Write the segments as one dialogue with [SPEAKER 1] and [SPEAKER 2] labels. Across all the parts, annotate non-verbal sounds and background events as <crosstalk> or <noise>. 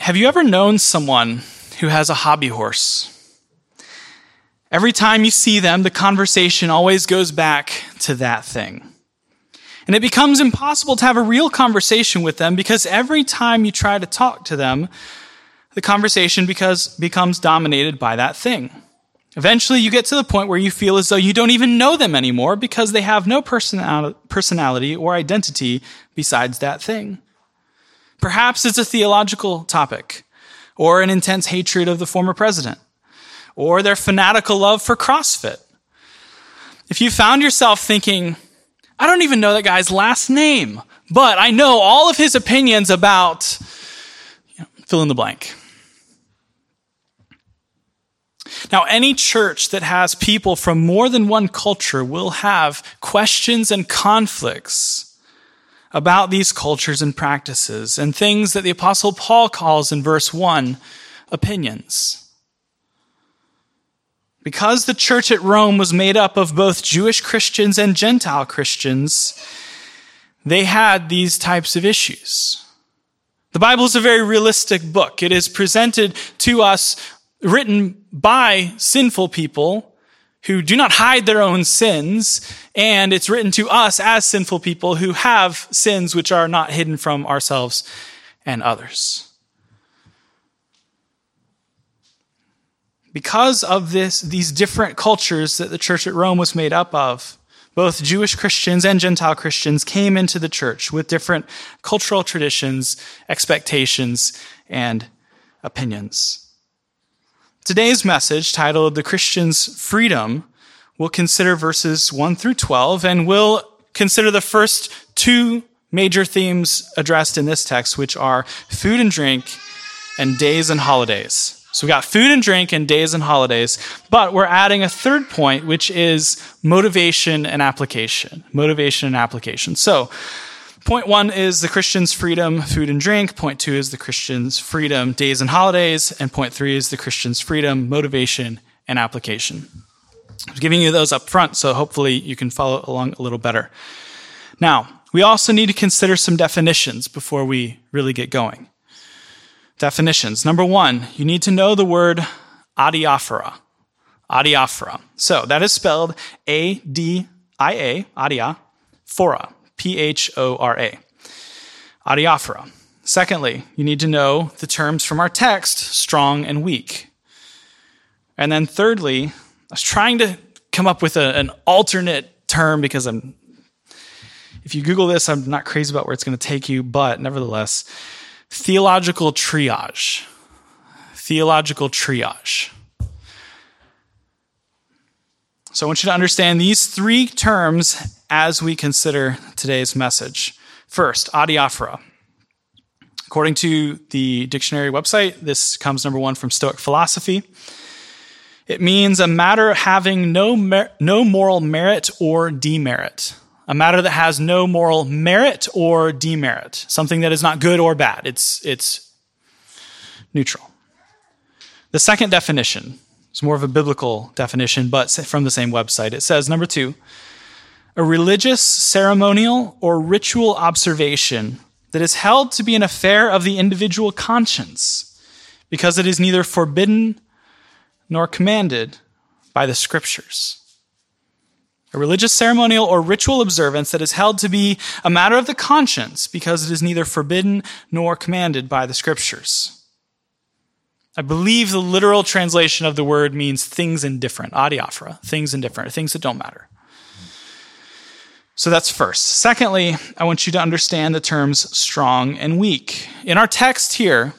[SPEAKER 1] have you ever known someone who has a hobby horse? Every time you see them, the conversation always goes back to that thing. And it becomes impossible to have a real conversation with them because every time you try to talk to them, the conversation because, becomes dominated by that thing. Eventually, you get to the point where you feel as though you don't even know them anymore because they have no personality or identity besides that thing. Perhaps it's a theological topic or an intense hatred of the former president or their fanatical love for CrossFit. If you found yourself thinking, I don't even know that guy's last name, but I know all of his opinions about you know, fill in the blank. Now, any church that has people from more than one culture will have questions and conflicts about these cultures and practices and things that the Apostle Paul calls in verse 1 opinions. Because the church at Rome was made up of both Jewish Christians and Gentile Christians, they had these types of issues. The Bible is a very realistic book. It is presented to us, written by sinful people who do not hide their own sins, and it's written to us as sinful people who have sins which are not hidden from ourselves and others. because of this, these different cultures that the church at Rome was made up of, both Jewish Christians and Gentile Christians came into the church with different cultural traditions, expectations, and opinions. Today's message, titled The Christian's Freedom, will consider verses 1 through 12 and will consider the first two major themes addressed in this text, which are food and drink and days and holidays. So we got food and drink and days and holidays, but we're adding a third point, which is motivation and application. Motivation and application. So, point one is the Christian's freedom, food and drink. Point two is the Christian's freedom, days and holidays. And point three is the Christian's freedom, motivation and application. I'm giving you those up front, so hopefully you can follow along a little better. Now, we also need to consider some definitions before we really get going. Definitions. Number one, you need to know the word adiaphora. Adiaphora. So that is spelled A D I A, adia, P H O R A. Adiaphora. Secondly, you need to know the terms from our text, strong and weak. And then thirdly, I was trying to come up with a, an alternate term because I'm, if you Google this, I'm not crazy about where it's going to take you, but nevertheless, theological triage. Theological triage. So I want you to understand these three terms as we consider today's message. First, adiaphora. According to the dictionary website, this comes number one from Stoic philosophy. It means a matter having no, mer- no moral merit or demerit a matter that has no moral merit or demerit, something that is not good or bad. It's, it's neutral. The second definition is more of a biblical definition, but from the same website. It says, number two, a religious, ceremonial, or ritual observation that is held to be an affair of the individual conscience because it is neither forbidden nor commanded by the scriptures a religious ceremonial or ritual observance that is held to be a matter of the conscience because it is neither forbidden nor commanded by the scriptures. I believe the literal translation of the word means things indifferent, adiaphora, things indifferent, things that don't matter. So that's first. Secondly, I want you to understand the terms strong and weak. In our text here,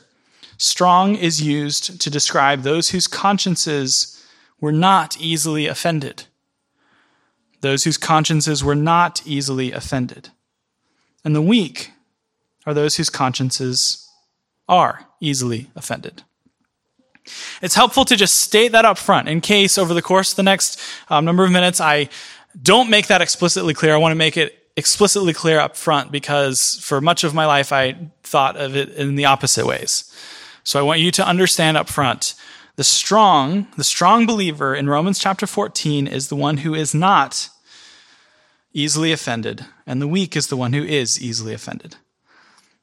[SPEAKER 1] strong is used to describe those whose consciences were not easily offended those whose consciences were not easily offended. And the weak are those whose consciences are easily offended. It's helpful to just state that up front in case over the course of the next um, number of minutes I don't make that explicitly clear. I want to make it explicitly clear up front because for much of my life I thought of it in the opposite ways. So I want you to understand up front the strong, the strong believer in Romans chapter 14 is the one who is not easily offended, and the weak is the one who is easily offended.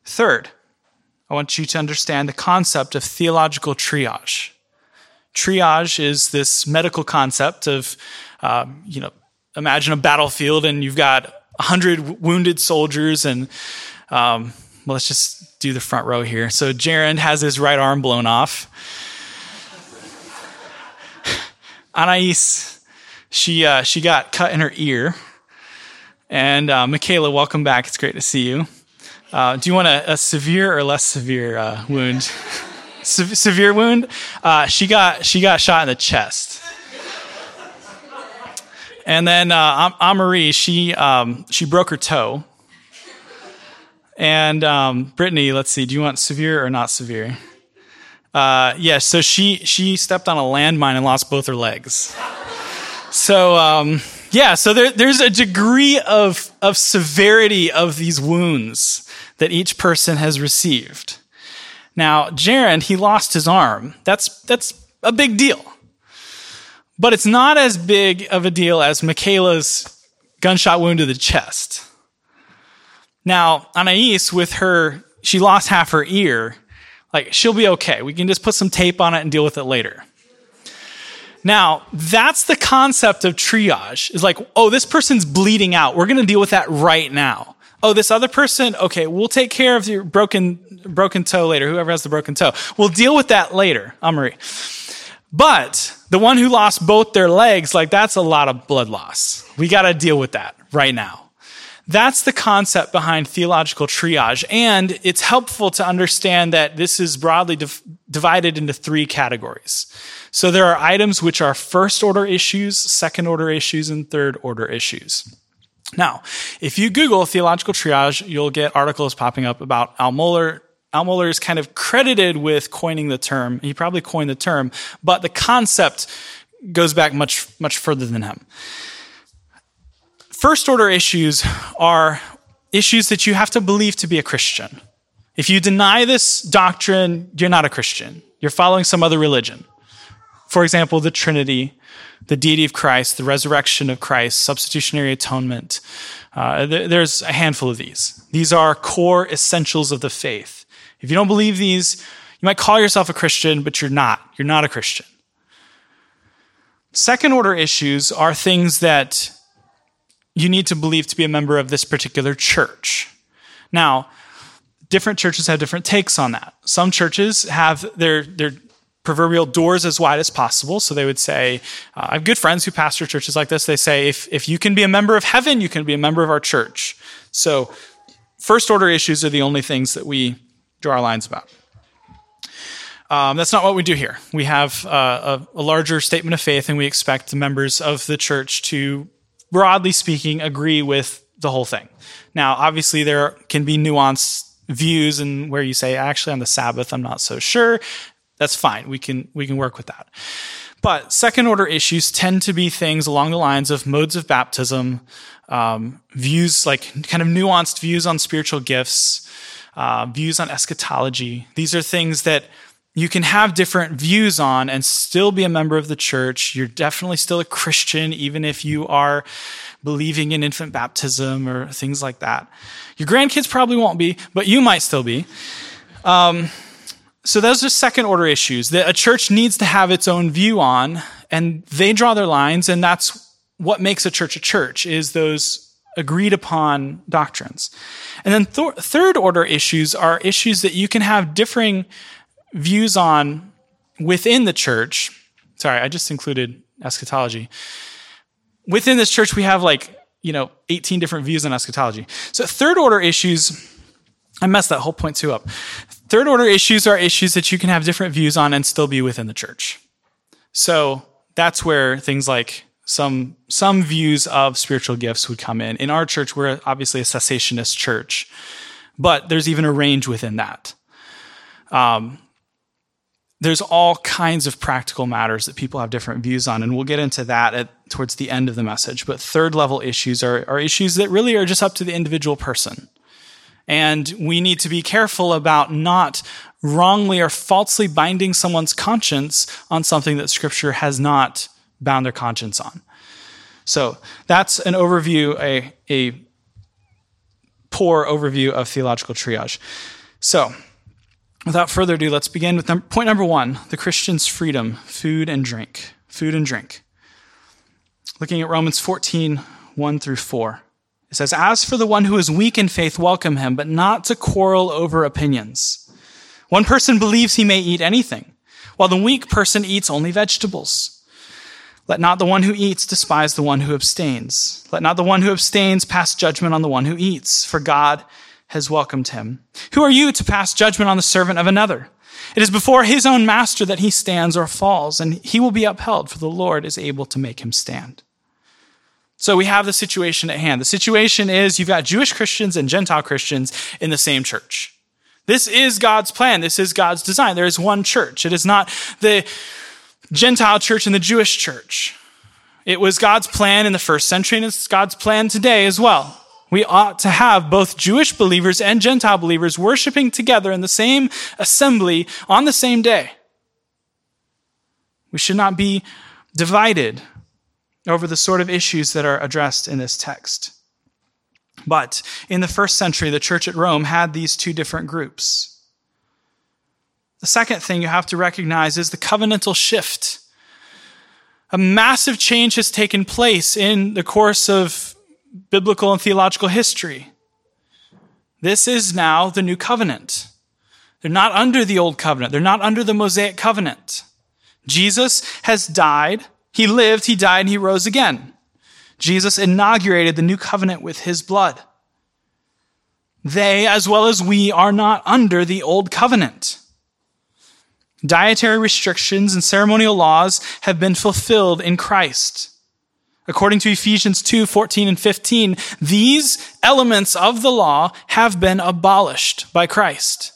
[SPEAKER 1] Third, I want you to understand the concept of theological triage. Triage is this medical concept of, um, you know, imagine a battlefield and you've got 100 wounded soldiers and, um, let's just do the front row here. So Jaron has his right arm blown off. <laughs> Anais, she, uh, she got cut in her ear. And uh, Michaela, welcome back. It's great to see you. Uh, do you want a, a, severe or less severe uh, wound? <laughs> Se- severe wound. Uh, she got she got shot in the chest. And then uh, Amarie, she um, she broke her toe. And um, Brittany, let's see, do you want severe or not severe? Uh, yes, yeah, so she she stepped on a landmine and lost both her legs. So um, yeah, so there, there's a degree of of severity of these wounds that each person has received. Now, Jaron, he lost his arm. That's, that's a big deal. But it's not as big of a deal as Michaela's gunshot wound to the chest. Now, Anais, with her, she lost half her ear. Like, she'll be okay. We can just put some tape on it and deal with it later. Now, that's the concept of triage. Is like, oh, this person's bleeding out. We're going to deal with that right now oh, this other person, okay, we'll take care of your broken, broken toe later, whoever has the broken toe. We'll deal with that later, Amarie. But the one who lost both their legs, like that's a lot of blood loss. We got to deal with that right now. That's the concept behind theological triage. And it's helpful to understand that this is broadly div- divided into three categories. So there are items which are first order issues, second order issues, and third order issues. Now, if you Google theological triage, you'll get articles popping up about Al Mohler. Al Mohler is kind of credited with coining the term. He probably coined the term, but the concept goes back much, much further than him. First order issues are issues that you have to believe to be a Christian. If you deny this doctrine, you're not a Christian. You're following some other religion. For example, the Trinity, the deity of Christ, the resurrection of Christ, substitutionary atonement. Uh, th- there's a handful of these. These are core essentials of the faith. If you don't believe these, you might call yourself a Christian, but you're not. You're not a Christian. Second order issues are things that you need to believe to be a member of this particular church. Now, different churches have different takes on that. Some churches have their, their proverbial doors as wide as possible. So they would say, uh, I have good friends who pastor churches like this. They say, if, if you can be a member of heaven, you can be a member of our church. So first order issues are the only things that we draw our lines about. Um, that's not what we do here. We have uh, a, a larger statement of faith, and we expect the members of the church to, broadly speaking, agree with the whole thing. Now, obviously, there can be nuanced views and where you say, actually, on the Sabbath, I'm not so sure. That's fine. We can, we can work with that. But second order issues tend to be things along the lines of modes of baptism, um, views like kind of nuanced views on spiritual gifts, uh, views on eschatology. These are things that you can have different views on and still be a member of the church. You're definitely still a Christian, even if you are believing in infant baptism or things like that. Your grandkids probably won't be, but you might still be. Um, so those are second order issues that a church needs to have its own view on, and they draw their lines, and that's what makes a church a church is those agreed upon doctrines. And then th- third order issues are issues that you can have differing views on within the church. Sorry, I just included eschatology. Within this church, we have like, you know, 18 different views on eschatology. So third order issues, I messed that whole point two up. Third order issues are issues that you can have different views on and still be within the church. So that's where things like some some views of spiritual gifts would come in. In our church, we're obviously a cessationist church, but there's even a range within that. Um, there's all kinds of practical matters that people have different views on, and we'll get into that at, towards the end of the message. But third level issues are, are issues that really are just up to the individual person. And we need to be careful about not wrongly or falsely binding someone's conscience on something that scripture has not bound their conscience on. So that's an overview, a, a poor overview of theological triage. So without further ado, let's begin with point number one the Christian's freedom, food and drink. Food and drink. Looking at Romans 14, 1 through 4. It says, As for the one who is weak in faith, welcome him, but not to quarrel over opinions. One person believes he may eat anything, while the weak person eats only vegetables. Let not the one who eats despise the one who abstains. Let not the one who abstains pass judgment on the one who eats, for God has welcomed him. Who are you to pass judgment on the servant of another? It is before his own master that he stands or falls, and he will be upheld, for the Lord is able to make him stand. So we have the situation at hand. The situation is you've got Jewish Christians and Gentile Christians in the same church. This is God's plan. This is God's design. There is one church. It is not the Gentile church and the Jewish church. It was God's plan in the first century, and it's God's plan today as well. We ought to have both Jewish believers and Gentile believers worshiping together in the same assembly on the same day. We should not be divided over the sort of issues that are addressed in this text. But in the first century, the church at Rome had these two different groups. The second thing you have to recognize is the covenantal shift. A massive change has taken place in the course of biblical and theological history. This is now the new covenant. They're not under the old covenant. They're not under the Mosaic covenant. Jesus has died. He lived, he died, and he rose again. Jesus inaugurated the new covenant with his blood. They, as well as we, are not under the old covenant. Dietary restrictions and ceremonial laws have been fulfilled in Christ. According to Ephesians 2, 14 and 15, these elements of the law have been abolished by Christ.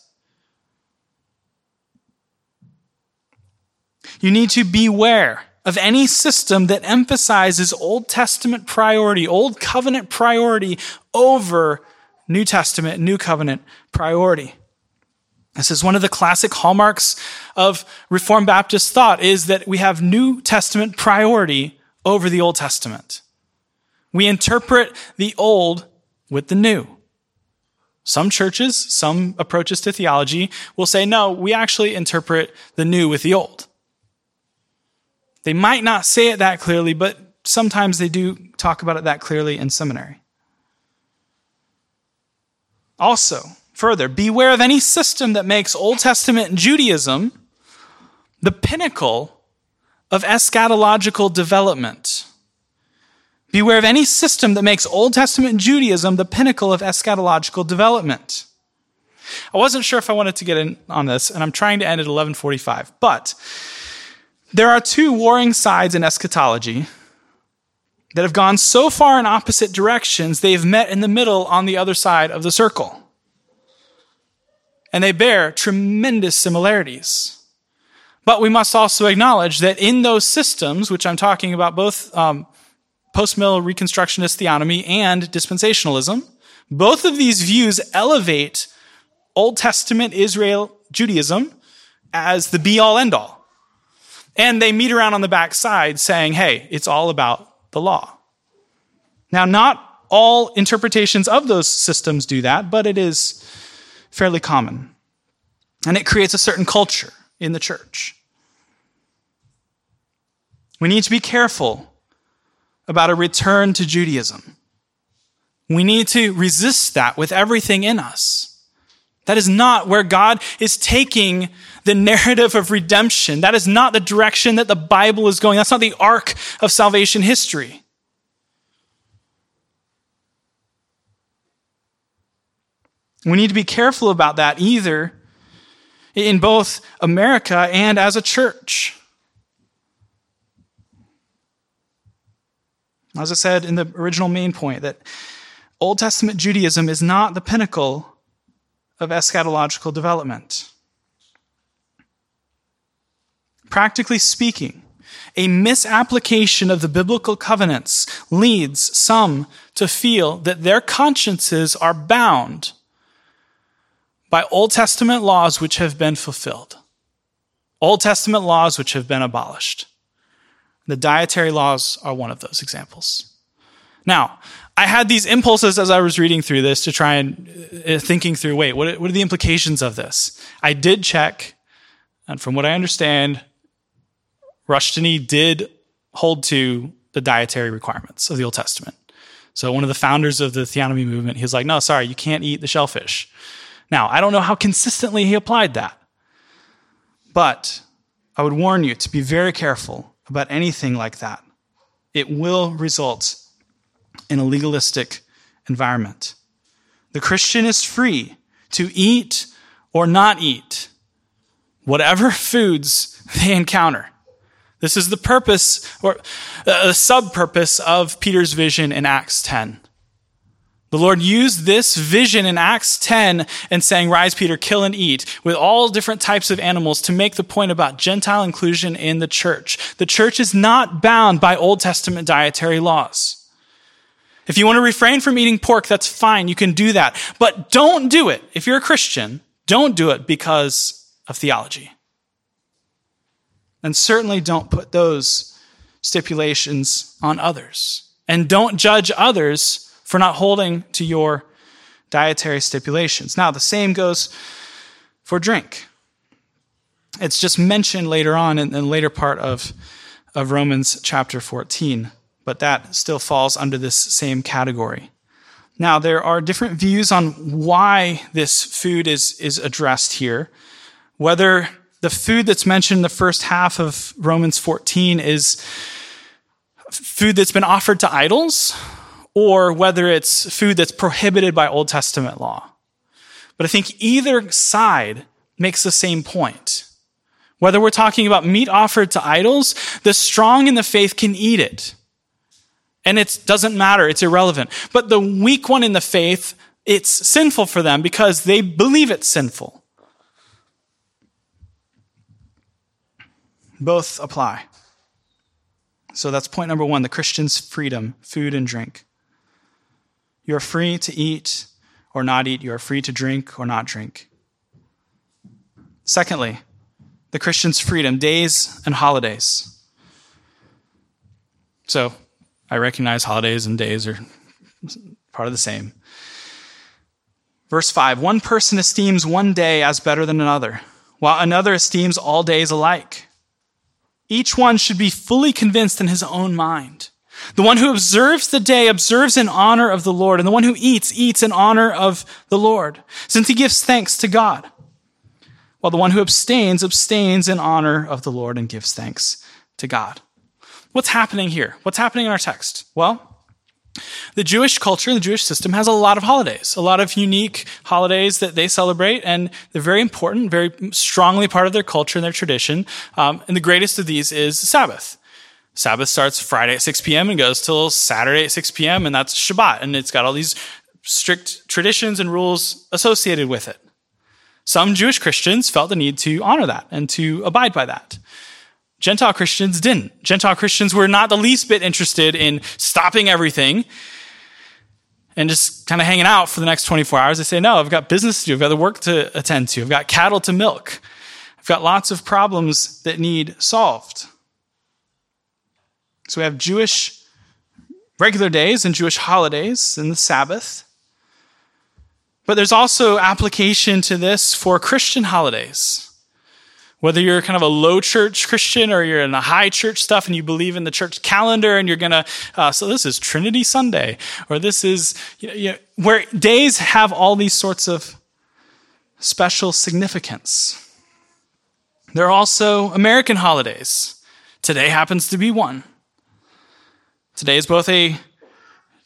[SPEAKER 1] You need to beware of any system that emphasizes Old Testament priority, Old Covenant priority over New Testament, New Covenant priority. This is one of the classic hallmarks of Reformed Baptist thought is that we have New Testament priority over the Old Testament. We interpret the old with the new. Some churches, some approaches to theology will say, no, we actually interpret the new with the old. They might not say it that clearly, but sometimes they do talk about it that clearly in seminary. Also, further, beware of any system that makes Old Testament Judaism the pinnacle of eschatological development. Beware of any system that makes Old Testament Judaism the pinnacle of eschatological development. I wasn't sure if I wanted to get in on this, and I'm trying to end at 1145, but there are two warring sides in eschatology that have gone so far in opposite directions, they've met in the middle on the other side of the circle. And they bear tremendous similarities. But we must also acknowledge that in those systems, which I'm talking about both um, post mill reconstructionist theonomy and dispensationalism, both of these views elevate Old Testament Israel Judaism as the be all end all. And they meet around on the backside saying, hey, it's all about the law. Now, not all interpretations of those systems do that, but it is fairly common. And it creates a certain culture in the church. We need to be careful about a return to Judaism. We need to resist that with everything in us. That is not where God is taking the narrative of redemption. That is not the direction that the Bible is going. That's not the arc of salvation history. We need to be careful about that either in both America and as a church. As I said in the original main point, that Old Testament Judaism is not the pinnacle of eschatological development. Practically speaking, a misapplication of the biblical covenants leads some to feel that their consciences are bound by Old Testament laws which have been fulfilled, Old Testament laws which have been abolished. The dietary laws are one of those examples. Now, I had these impulses as I was reading through this to try and uh, thinking through wait, what, what are the implications of this? I did check, and from what I understand, Rushdoony did hold to the dietary requirements of the Old Testament. So, one of the founders of the theonomy movement, he was like, no, sorry, you can't eat the shellfish. Now, I don't know how consistently he applied that, but I would warn you to be very careful about anything like that. It will result in a legalistic environment. The Christian is free to eat or not eat whatever <laughs> foods they encounter. This is the purpose or uh, the sub purpose of Peter's vision in Acts 10. The Lord used this vision in Acts 10 and saying, Rise, Peter, kill and eat, with all different types of animals to make the point about Gentile inclusion in the church. The church is not bound by Old Testament dietary laws. If you want to refrain from eating pork, that's fine. You can do that. But don't do it. If you're a Christian, don't do it because of theology. And certainly don't put those stipulations on others. And don't judge others for not holding to your dietary stipulations. Now, the same goes for drink. It's just mentioned later on in the later part of, of Romans chapter 14, but that still falls under this same category. Now, there are different views on why this food is, is addressed here. Whether the food that's mentioned in the first half of Romans 14 is food that's been offered to idols, or whether it's food that's prohibited by Old Testament law. But I think either side makes the same point. Whether we're talking about meat offered to idols, the strong in the faith can eat it. And it doesn't matter, it's irrelevant. But the weak one in the faith, it's sinful for them because they believe it's sinful. Both apply. So that's point number one the Christian's freedom, food and drink. You are free to eat or not eat. You are free to drink or not drink. Secondly, the Christian's freedom, days and holidays. So I recognize holidays and days are part of the same. Verse 5 One person esteems one day as better than another, while another esteems all days alike. Each one should be fully convinced in his own mind. The one who observes the day observes in honor of the Lord, and the one who eats, eats in honor of the Lord, since he gives thanks to God. While the one who abstains, abstains in honor of the Lord and gives thanks to God. What's happening here? What's happening in our text? Well, the Jewish culture, the Jewish system has a lot of holidays, a lot of unique holidays that they celebrate, and they're very important, very strongly part of their culture and their tradition. Um, and the greatest of these is the Sabbath. Sabbath starts Friday at 6 p.m. and goes till Saturday at 6 p.m. and that's Shabbat. And it's got all these strict traditions and rules associated with it. Some Jewish Christians felt the need to honor that and to abide by that. Gentile Christians didn't. Gentile Christians were not the least bit interested in stopping everything and just kind of hanging out for the next 24 hours. They say, no, I've got business to do. I've got the work to attend to. I've got cattle to milk. I've got lots of problems that need solved. So we have Jewish regular days and Jewish holidays and the Sabbath. But there's also application to this for Christian holidays. Whether you're kind of a low church Christian or you're in the high church stuff and you believe in the church calendar and you're going to, uh, so this is Trinity Sunday, or this is, you know, where days have all these sorts of special significance. There are also American holidays. Today happens to be one. Today is both a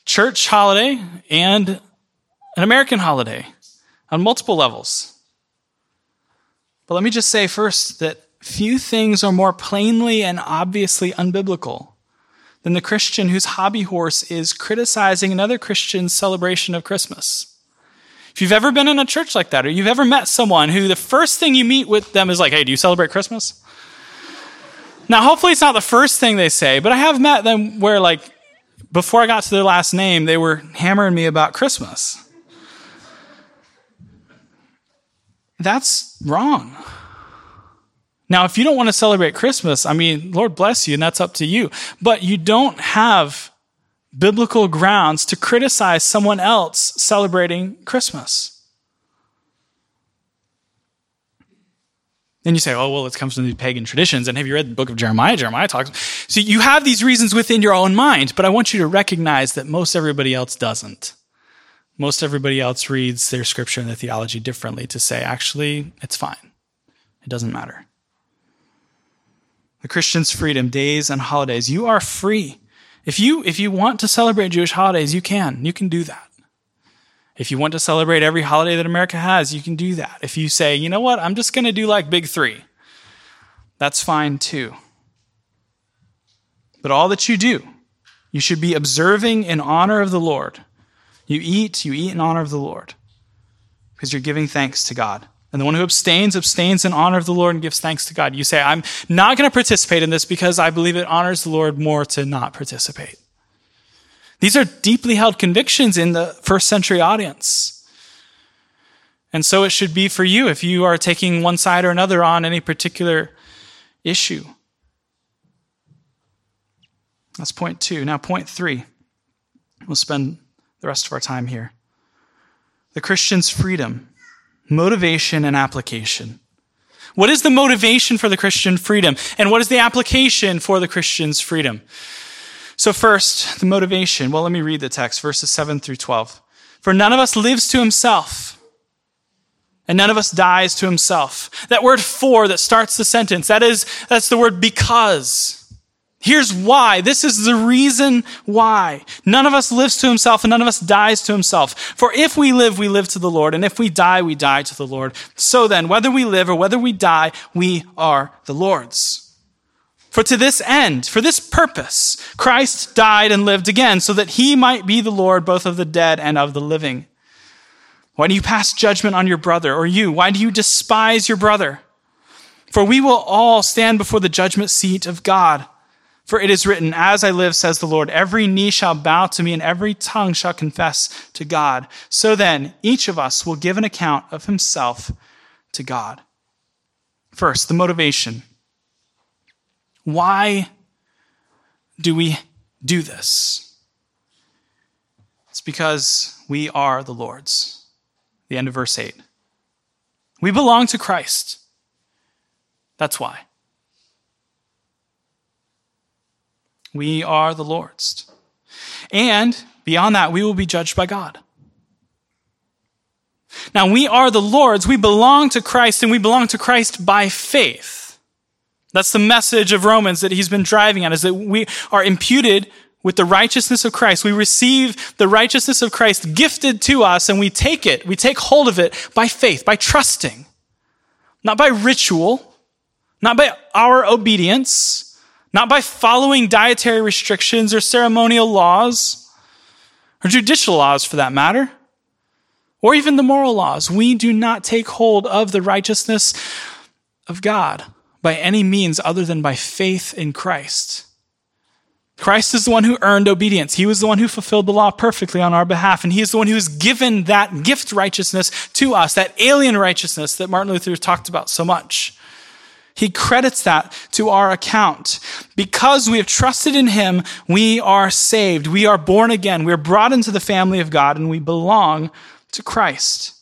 [SPEAKER 1] church holiday and an American holiday on multiple levels. But let me just say first that few things are more plainly and obviously unbiblical than the Christian whose hobby horse is criticizing another Christian's celebration of Christmas. If you've ever been in a church like that, or you've ever met someone who the first thing you meet with them is like, hey, do you celebrate Christmas? Now, hopefully, it's not the first thing they say, but I have met them where, like, before I got to their last name, they were hammering me about Christmas. That's wrong. Now, if you don't want to celebrate Christmas, I mean, Lord bless you, and that's up to you. But you don't have biblical grounds to criticize someone else celebrating Christmas. Then you say, oh, well, it comes from these pagan traditions. And have you read the book of Jeremiah? Jeremiah talks. So you have these reasons within your own mind, but I want you to recognize that most everybody else doesn't. Most everybody else reads their scripture and their theology differently to say, actually, it's fine. It doesn't matter. The Christian's freedom, days and holidays. You are free. If you, if you want to celebrate Jewish holidays, you can. You can do that. If you want to celebrate every holiday that America has, you can do that. If you say, you know what, I'm just going to do like big three, that's fine too. But all that you do, you should be observing in honor of the Lord. You eat, you eat in honor of the Lord because you're giving thanks to God. And the one who abstains, abstains in honor of the Lord and gives thanks to God. You say, I'm not going to participate in this because I believe it honors the Lord more to not participate. These are deeply held convictions in the first century audience. And so it should be for you if you are taking one side or another on any particular issue. That's point two. Now, point three. We'll spend the rest of our time here. The Christian's freedom, motivation, and application. What is the motivation for the Christian freedom? And what is the application for the Christian's freedom? So, first, the motivation. Well, let me read the text, verses 7 through 12. For none of us lives to himself, and none of us dies to himself. That word for that starts the sentence, that is, that's the word because. Here's why. This is the reason why. None of us lives to himself and none of us dies to himself. For if we live, we live to the Lord, and if we die, we die to the Lord. So then, whether we live or whether we die, we are the Lord's. For to this end, for this purpose, Christ died and lived again, so that he might be the Lord both of the dead and of the living. Why do you pass judgment on your brother, or you? Why do you despise your brother? For we will all stand before the judgment seat of God. For it is written, As I live, says the Lord, every knee shall bow to me, and every tongue shall confess to God. So then, each of us will give an account of himself to God. First, the motivation. Why do we do this? It's because we are the Lord's. The end of verse 8. We belong to Christ. That's why. We are the Lord's. And beyond that, we will be judged by God. Now, we are the Lord's. We belong to Christ, and we belong to Christ by faith. That's the message of Romans that he's been driving at is that we are imputed with the righteousness of Christ. We receive the righteousness of Christ gifted to us and we take it, we take hold of it by faith, by trusting, not by ritual, not by our obedience, not by following dietary restrictions or ceremonial laws or judicial laws for that matter, or even the moral laws. We do not take hold of the righteousness of God by any means other than by faith in Christ. Christ is the one who earned obedience. He was the one who fulfilled the law perfectly on our behalf. And he is the one who has given that gift righteousness to us, that alien righteousness that Martin Luther talked about so much. He credits that to our account. Because we have trusted in him, we are saved. We are born again. We are brought into the family of God and we belong to Christ.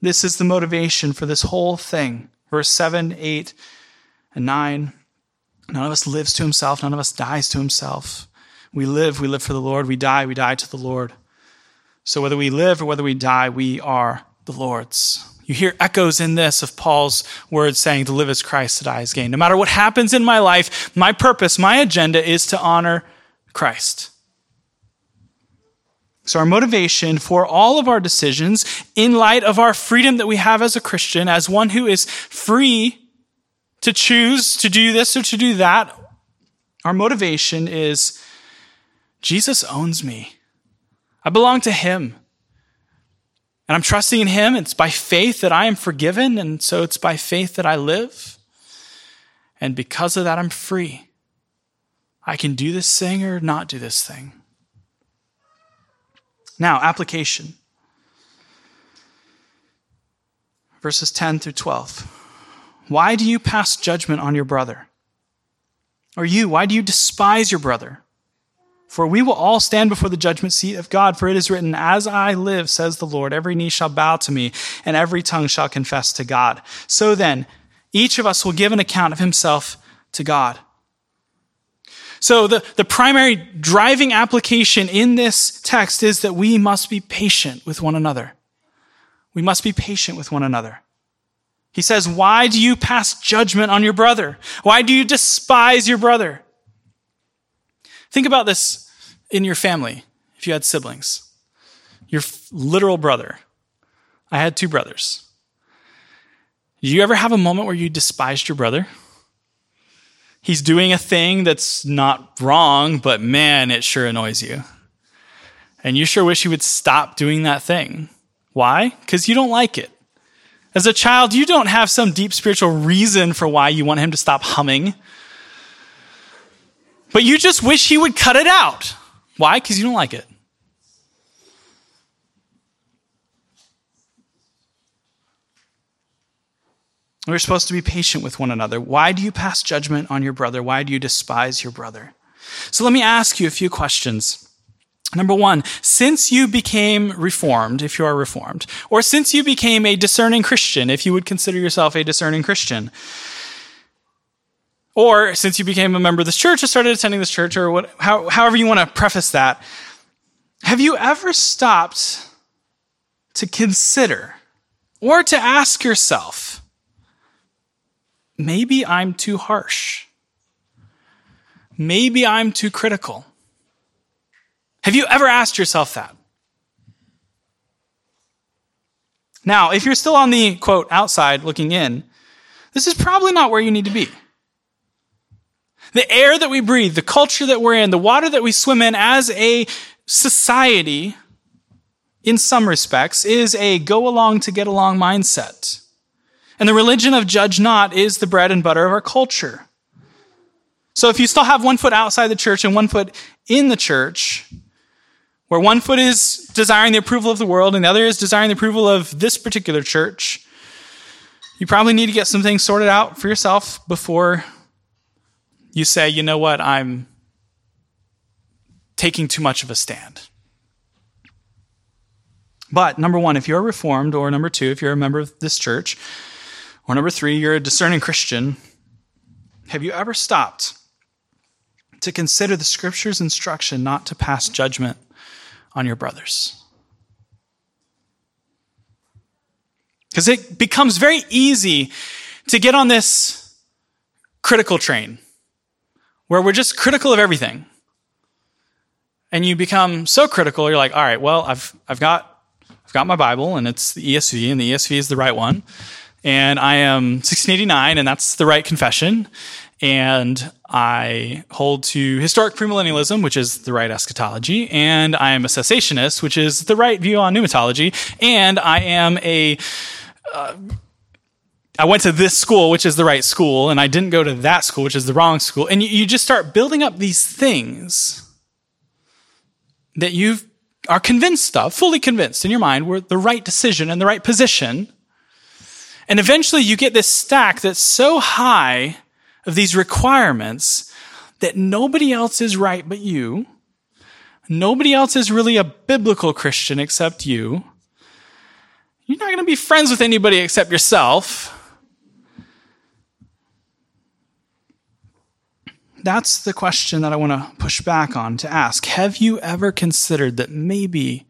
[SPEAKER 1] This is the motivation for this whole thing. Verse 7, 8, and 9. None of us lives to himself, none of us dies to himself. We live, we live for the Lord. We die, we die to the Lord. So whether we live or whether we die, we are the Lord's. You hear echoes in this of Paul's words saying, to live is Christ, to die is gain. No matter what happens in my life, my purpose, my agenda is to honor Christ. So, our motivation for all of our decisions, in light of our freedom that we have as a Christian, as one who is free to choose to do this or to do that, our motivation is Jesus owns me. I belong to him. And I'm trusting in him. It's by faith that I am forgiven. And so it's by faith that I live. And because of that, I'm free. I can do this thing or not do this thing. Now, application. Verses 10 through 12. Why do you pass judgment on your brother? Or you, why do you despise your brother? For we will all stand before the judgment seat of God, for it is written, As I live, says the Lord, every knee shall bow to me, and every tongue shall confess to God. So then, each of us will give an account of himself to God. So the, the primary driving application in this text is that we must be patient with one another. We must be patient with one another. He says, Why do you pass judgment on your brother? Why do you despise your brother? Think about this in your family, if you had siblings. Your literal brother. I had two brothers. Did you ever have a moment where you despised your brother? He's doing a thing that's not wrong, but man, it sure annoys you. And you sure wish he would stop doing that thing. Why? Because you don't like it. As a child, you don't have some deep spiritual reason for why you want him to stop humming but you just wish he would cut it out. Why? Because you don't like it. We're supposed to be patient with one another. Why do you pass judgment on your brother? Why do you despise your brother? So let me ask you a few questions. Number one, since you became reformed, if you are reformed, or since you became a discerning Christian, if you would consider yourself a discerning Christian, or since you became a member of this church or started attending this church, or what, how, however you want to preface that, have you ever stopped to consider or to ask yourself, maybe I'm too harsh? Maybe I'm too critical. Have you ever asked yourself that? Now, if you're still on the quote outside looking in, this is probably not where you need to be. The air that we breathe, the culture that we're in, the water that we swim in as a society, in some respects, is a go along to get along mindset. And the religion of judge not is the bread and butter of our culture. So if you still have one foot outside the church and one foot in the church, where one foot is desiring the approval of the world and the other is desiring the approval of this particular church, you probably need to get some things sorted out for yourself before you say, you know what, I'm taking too much of a stand. But number one, if you're reformed, or number two, if you're a member of this church, or number three, you're a discerning Christian, have you ever stopped to consider the scripture's instruction not to pass judgment on your brothers? Because it becomes very easy to get on this critical train where we're just critical of everything. And you become so critical, you're like, all right, well, I've, I've got, I've got my Bible and it's the ESV and the ESV is the right one. And I am 1689 and that's the right confession. And I hold to historic premillennialism, which is the right eschatology. And I am a cessationist, which is the right view on pneumatology. And I am a, uh, I went to this school, which is the right school, and I didn't go to that school, which is the wrong school. And you, you just start building up these things that you are convinced of, fully convinced in your mind, were the right decision and the right position. And eventually you get this stack that's so high of these requirements that nobody else is right but you. Nobody else is really a biblical Christian except you. You're not going to be friends with anybody except yourself. that's the question that I want to push back on to ask. Have you ever considered that maybe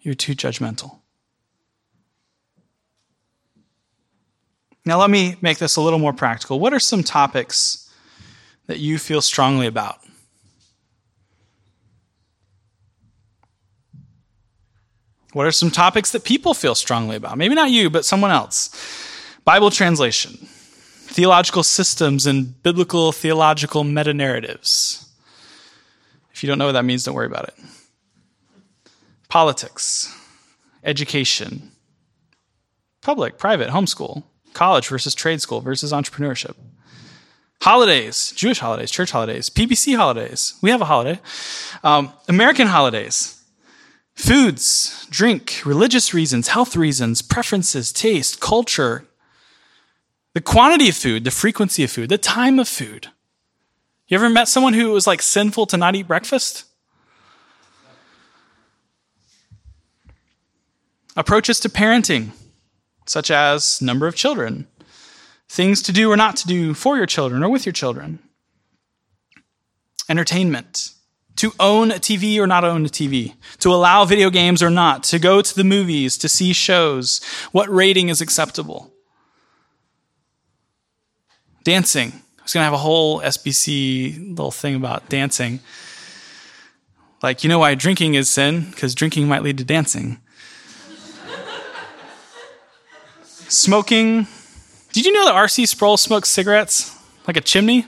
[SPEAKER 1] you're too judgmental? Now, let me make this a little more practical. What are some topics that you feel strongly about? What are some topics that people feel strongly about? Maybe not you, but someone else. Bible translation theological systems and biblical theological meta narratives. If you don't know what that means, don't worry about it. Politics, education, public, private, homeschool, college versus trade school versus entrepreneurship. Holidays, Jewish holidays, church holidays, PBC holidays. We have a holiday. Um, American holidays, foods, drink, religious reasons, health reasons, preferences, taste, culture, the quantity of food, the frequency of food, the time of food. You ever met someone who was like sinful to not eat breakfast? Approaches to parenting such as number of children, things to do or not to do for your children or with your children, entertainment, to own a TV or not own a TV, to allow video games or not, to go to the movies, to see shows, what rating is acceptable. Dancing. I was going to have a whole SBC little thing about dancing. Like, you know why drinking is sin? Because drinking might lead to dancing. Smoking. Did you know that R.C. Sproul smoked cigarettes like a chimney?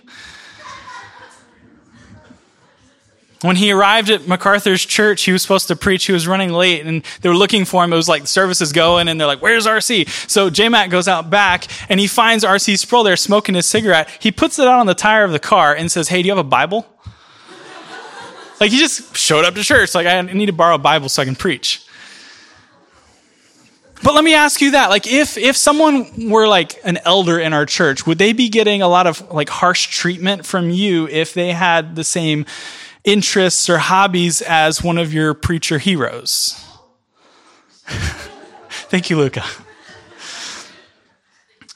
[SPEAKER 1] When he arrived at MacArthur's church, he was supposed to preach. He was running late and they were looking for him. It was like the service is going and they're like, where's RC? So J Mac goes out back and he finds RC Sproul there smoking his cigarette. He puts it out on the tire of the car and says, hey, do you have a Bible? <laughs> like he just showed up to church. Like, I need to borrow a Bible so I can preach. But let me ask you that. Like, if, if someone were like an elder in our church, would they be getting a lot of like harsh treatment from you if they had the same interests or hobbies as one of your preacher heroes. <laughs> Thank you, Luca.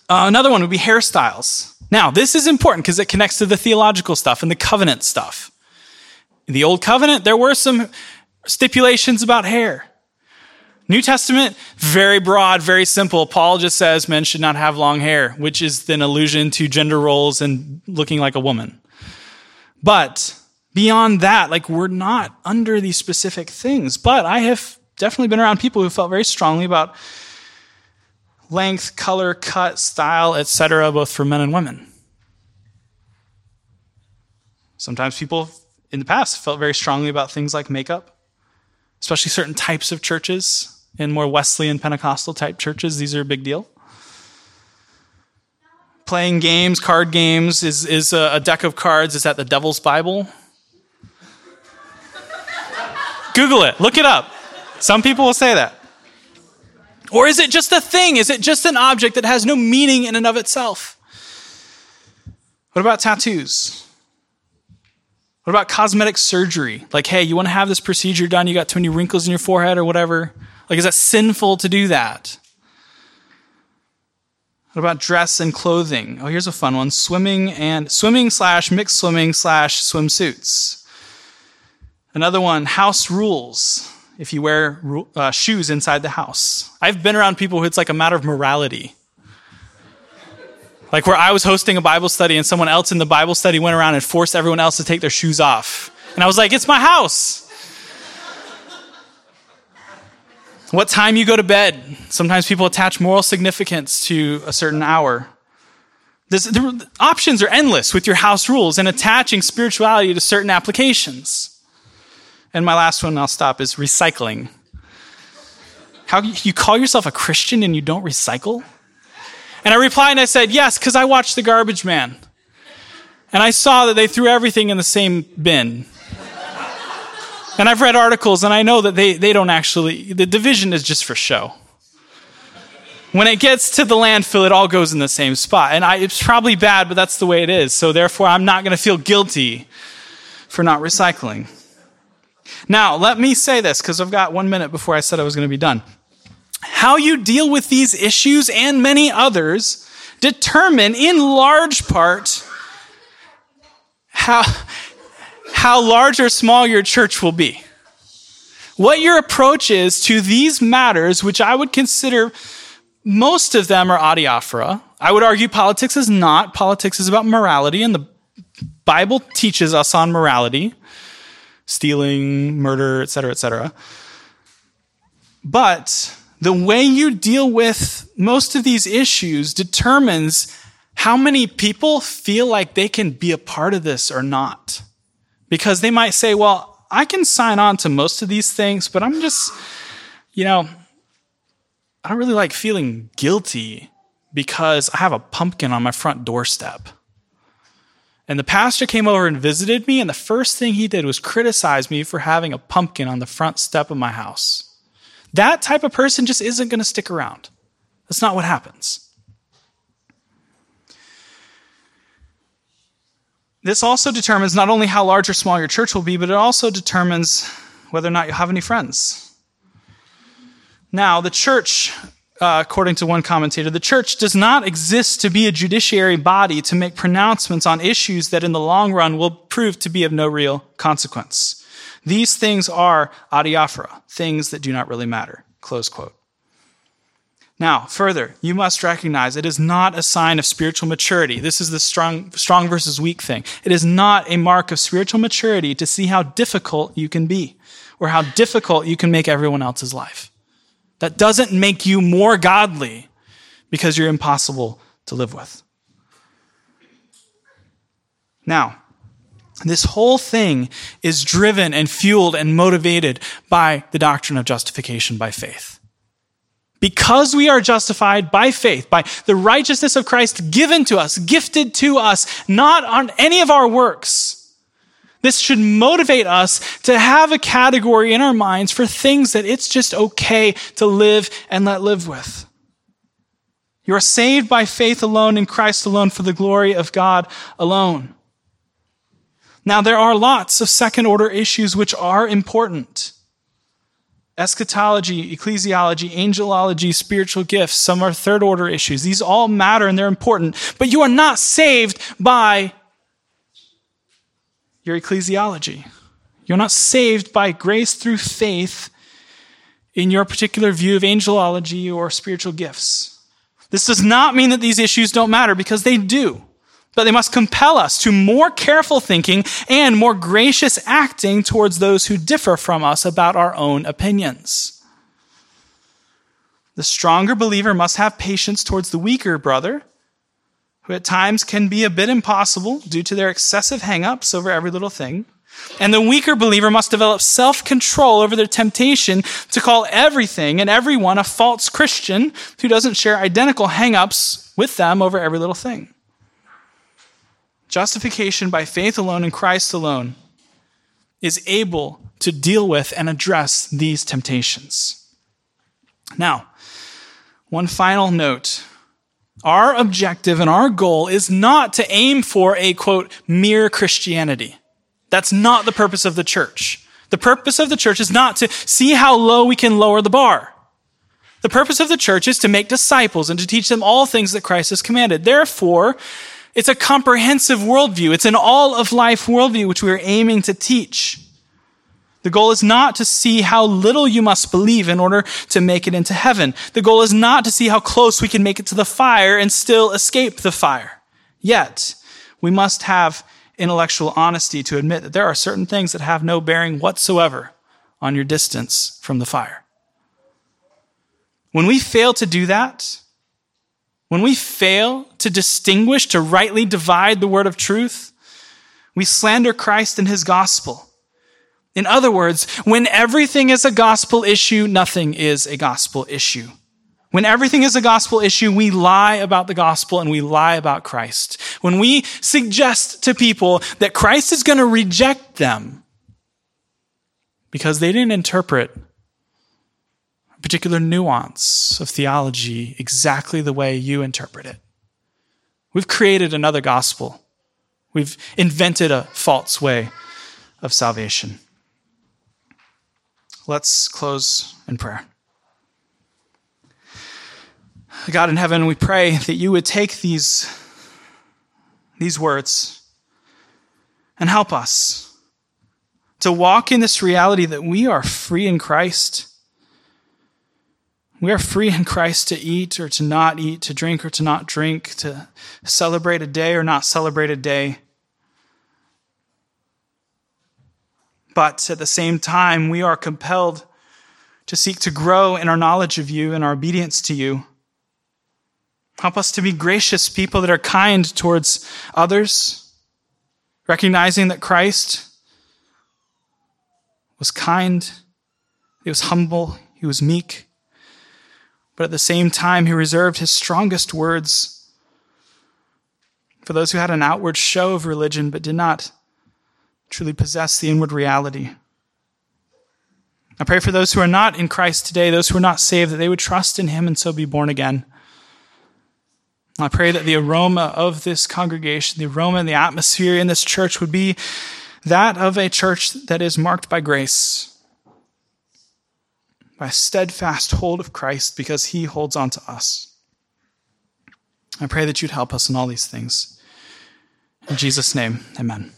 [SPEAKER 1] Uh, another one would be hairstyles. Now, this is important because it connects to the theological stuff and the covenant stuff. In the Old Covenant, there were some stipulations about hair. New Testament, very broad, very simple. Paul just says men should not have long hair, which is an allusion to gender roles and looking like a woman. But beyond that, like we're not under these specific things. But I have definitely been around people who felt very strongly about length, color, cut, style, etc., both for men and women. Sometimes people in the past felt very strongly about things like makeup, especially certain types of churches. In more Wesleyan Pentecostal type churches, these are a big deal. Playing games, card games, is, is a, a deck of cards. Is that the devil's Bible? Google it, look it up. Some people will say that. Or is it just a thing? Is it just an object that has no meaning in and of itself? What about tattoos? What about cosmetic surgery? Like, hey, you want to have this procedure done, you got too many wrinkles in your forehead or whatever? Like, is that sinful to do that? What about dress and clothing? Oh, here's a fun one swimming and swimming slash mixed swimming slash swimsuits. Another one, house rules. If you wear uh, shoes inside the house. I've been around people who it's like a matter of morality. Like where I was hosting a Bible study and someone else in the Bible study went around and forced everyone else to take their shoes off. And I was like, it's my house. What time you go to bed. Sometimes people attach moral significance to a certain hour. This, the options are endless with your house rules and attaching spirituality to certain applications. And my last one, I'll stop, is recycling. How you call yourself a Christian and you don't recycle? And I replied and I said, Yes, because I watched The Garbage Man. And I saw that they threw everything in the same bin. And I've read articles and I know that they, they don't actually, the division is just for show. When it gets to the landfill, it all goes in the same spot. And I, it's probably bad, but that's the way it is. So therefore, I'm not going to feel guilty for not recycling. Now, let me say this because I've got one minute before I said I was going to be done. How you deal with these issues and many others determine in large part how, how large or small your church will be. What your approach is to these matters, which I would consider most of them are adiaphora. I would argue politics is not. Politics is about morality, and the Bible teaches us on morality stealing, murder, etc., etc. But the way you deal with most of these issues determines how many people feel like they can be a part of this or not. Because they might say, well, I can sign on to most of these things, but I'm just, you know, I don't really like feeling guilty because I have a pumpkin on my front doorstep. And the pastor came over and visited me, and the first thing he did was criticize me for having a pumpkin on the front step of my house. That type of person just isn't going to stick around. That's not what happens. This also determines not only how large or small your church will be, but it also determines whether or not you'll have any friends. Now, the church, uh, according to one commentator, the church does not exist to be a judiciary body to make pronouncements on issues that in the long run will prove to be of no real consequence. These things are adiaphora, things that do not really matter. Close quote. Now, further, you must recognize it is not a sign of spiritual maturity. This is the strong, strong versus weak thing. It is not a mark of spiritual maturity to see how difficult you can be or how difficult you can make everyone else's life. That doesn't make you more godly because you're impossible to live with. Now, this whole thing is driven and fueled and motivated by the doctrine of justification by faith. Because we are justified by faith, by the righteousness of Christ given to us, gifted to us, not on any of our works. This should motivate us to have a category in our minds for things that it's just okay to live and let live with. You are saved by faith alone in Christ alone for the glory of God alone. Now, there are lots of second order issues which are important eschatology, ecclesiology, angelology, spiritual gifts. Some are third order issues. These all matter and they're important, but you are not saved by your ecclesiology. You're not saved by grace through faith in your particular view of angelology or spiritual gifts. This does not mean that these issues don't matter because they do but they must compel us to more careful thinking and more gracious acting towards those who differ from us about our own opinions. The stronger believer must have patience towards the weaker brother, who at times can be a bit impossible due to their excessive hang-ups over every little thing. And the weaker believer must develop self-control over their temptation to call everything and everyone a false Christian who doesn't share identical hang-ups with them over every little thing. Justification by faith alone in Christ alone is able to deal with and address these temptations. Now, one final note. Our objective and our goal is not to aim for a quote, mere Christianity. That's not the purpose of the church. The purpose of the church is not to see how low we can lower the bar. The purpose of the church is to make disciples and to teach them all things that Christ has commanded. Therefore, it's a comprehensive worldview. It's an all of life worldview which we are aiming to teach. The goal is not to see how little you must believe in order to make it into heaven. The goal is not to see how close we can make it to the fire and still escape the fire. Yet, we must have intellectual honesty to admit that there are certain things that have no bearing whatsoever on your distance from the fire. When we fail to do that, when we fail to distinguish, to rightly divide the word of truth, we slander Christ and his gospel. In other words, when everything is a gospel issue, nothing is a gospel issue. When everything is a gospel issue, we lie about the gospel and we lie about Christ. When we suggest to people that Christ is going to reject them because they didn't interpret particular nuance of theology exactly the way you interpret it. We've created another gospel. We've invented a false way of salvation. Let's close in prayer. God in heaven, we pray that you would take these, these words and help us to walk in this reality that we are free in Christ we are free in Christ to eat or to not eat, to drink or to not drink, to celebrate a day or not celebrate a day. But at the same time, we are compelled to seek to grow in our knowledge of you and our obedience to you. Help us to be gracious people that are kind towards others, recognizing that Christ was kind, he was humble, he was meek. But at the same time, he reserved his strongest words for those who had an outward show of religion but did not truly possess the inward reality. I pray for those who are not in Christ today, those who are not saved, that they would trust in him and so be born again. I pray that the aroma of this congregation, the aroma and the atmosphere in this church would be that of a church that is marked by grace by a steadfast hold of Christ because he holds on to us. I pray that you'd help us in all these things. In Jesus' name, amen.